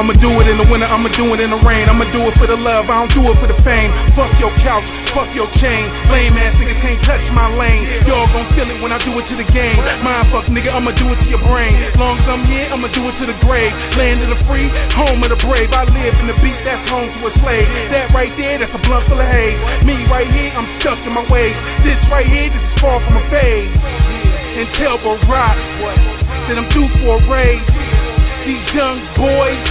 I'ma do it in the winter, I'ma do it in the rain. I'ma do it for the love, I don't do it for the fame. Fuck your couch, fuck your chain. Lame ass niggas can't touch my lane. Y'all gon' feel it when I do it to the game. Mind fuck nigga, I'ma do it to your brain. Long as I'm here, I'ma do it to the grave. Land of the free, home of the brave. I live in the beat that's home to a slave. That right there, that's a blunt full of haze. Me right here, I'm stuck in my ways. This right here, this is far from a phase. And tell Barack that I'm due for a raise. These young boys,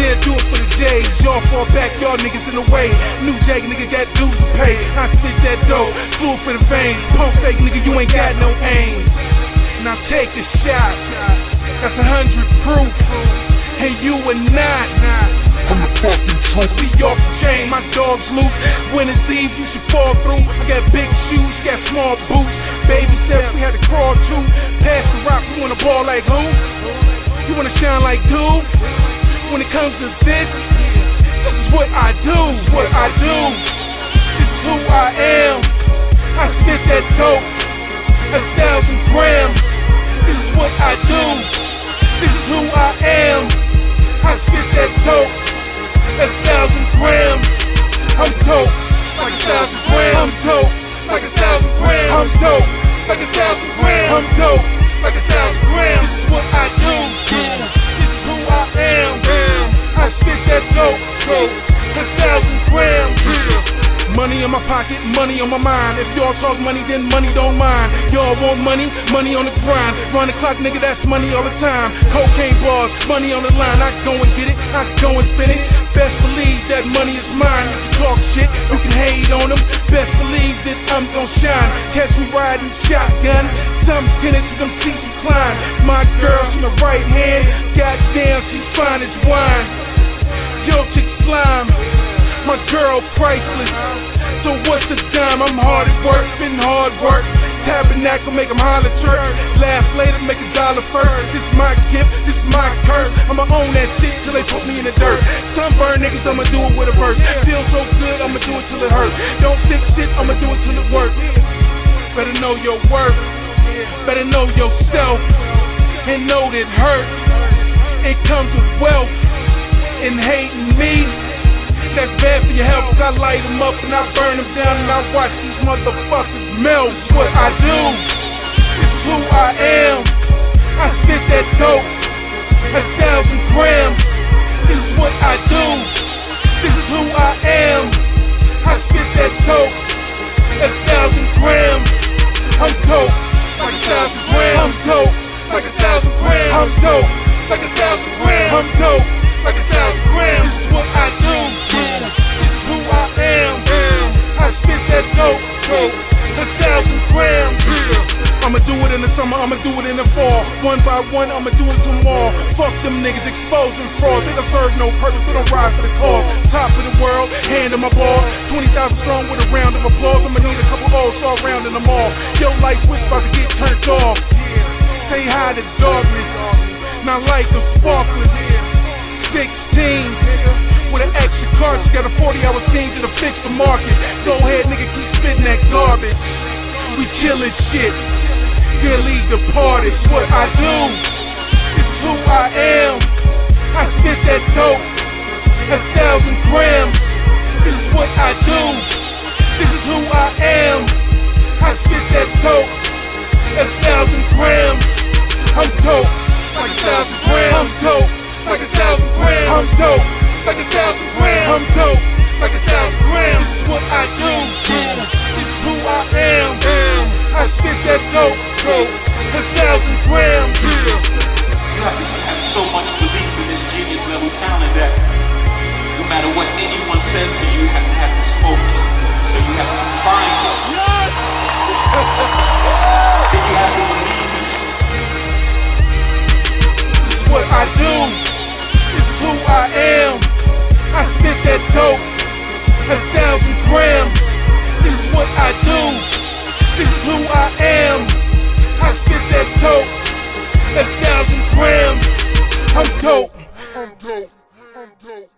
they'll do it for the J's. Y'all fall back, y'all niggas in the way. New Jack niggas got dues to pay. I spit that dough, flew for the vein. Pump fake nigga, you ain't got no aim. Now take the shot. That's a hundred proof. And you are not. I'm the fucking truth. Be off the chain, my dog's loose. When it's Eve, you should fall through. I got big shoes, you got small boots. Baby steps, we had to crawl too. Pass the rock, we wanna ball like who? You wanna shine like dude? When it comes to this, this is what I do. This is what I do. This is who I am. I spit that dope, a thousand grams. Pocket, money on my mind. If y'all talk money, then money don't mind. Y'all want money, money on the grind. Run the clock, nigga, that's money all the time. Cocaine bars, money on the line. I go and get it, I go and spend it. Best believe that money is mine. You can talk shit, you can hate on them. Best believe that I'm gon' shine. Catch me riding shotgun. Some tenants with them seats recline. My girl, she my right hand. Goddamn, she fine as wine. Yo, chick slime. My girl priceless. So what's the dime? I'm hard at work, spitting hard work. Tabernacle, make make 'em holler church. Laugh later, make a dollar first. This is my gift, this is my curse. I'ma own that shit till they put me in the dirt. Sunburn niggas, I'ma do it with a verse. Feel so good, I'ma do it till it hurt. Don't fix shit, I'ma do it till it work. Better know your worth. Better know yourself. And know that hurt. It comes with wealth. And hating me. That's bad for your health, cause I light them up and I burn them down and I watch these motherfuckers melt. This is what I do. This is who I am. I spit that dope, a thousand grams. This is what I do. This is who I am. I spit that dope, a thousand grams. I'm dope, like a thousand grams. I'm dope, like a thousand grams. I'm dope, like a thousand grams. I'm dope, This is what I do. This is who I am. I spit that dope, dope, a thousand grams. I'ma do it in the summer, I'ma do it in the fall. One by one, I'ma do it tomorrow. Fuck them niggas exposing frauds. They don't serve no purpose, they don't ride for the cause. Top of the world, hand in my balls. 20,000 strong with a round of applause. I'ma need a couple O's all round in the mall. Yo, light switch about to get turned off. Say hi to darkness. Not like them sparklers. 16s. With an extra she got a 40 hour scheme to fix the market. Go ahead, nigga, keep spitting that garbage. We killing shit. Lead the party. It's what I do. This is who I am. I spit that dope. A thousand grams. This is what I do. This is who I am. I spit that dope. I'm dope. Like a thousand grams. This is what I do. This is who I am. I spit that dope. Dope. A thousand grams. You have to have so much belief in this genius level talent that no matter what anyone says to you, you have to have this focus. So you have to find it. Yes! then you have to believe in it. This is what I do. This is who I am. A thousand grams. I'm dope. I'm dope. I'm dope.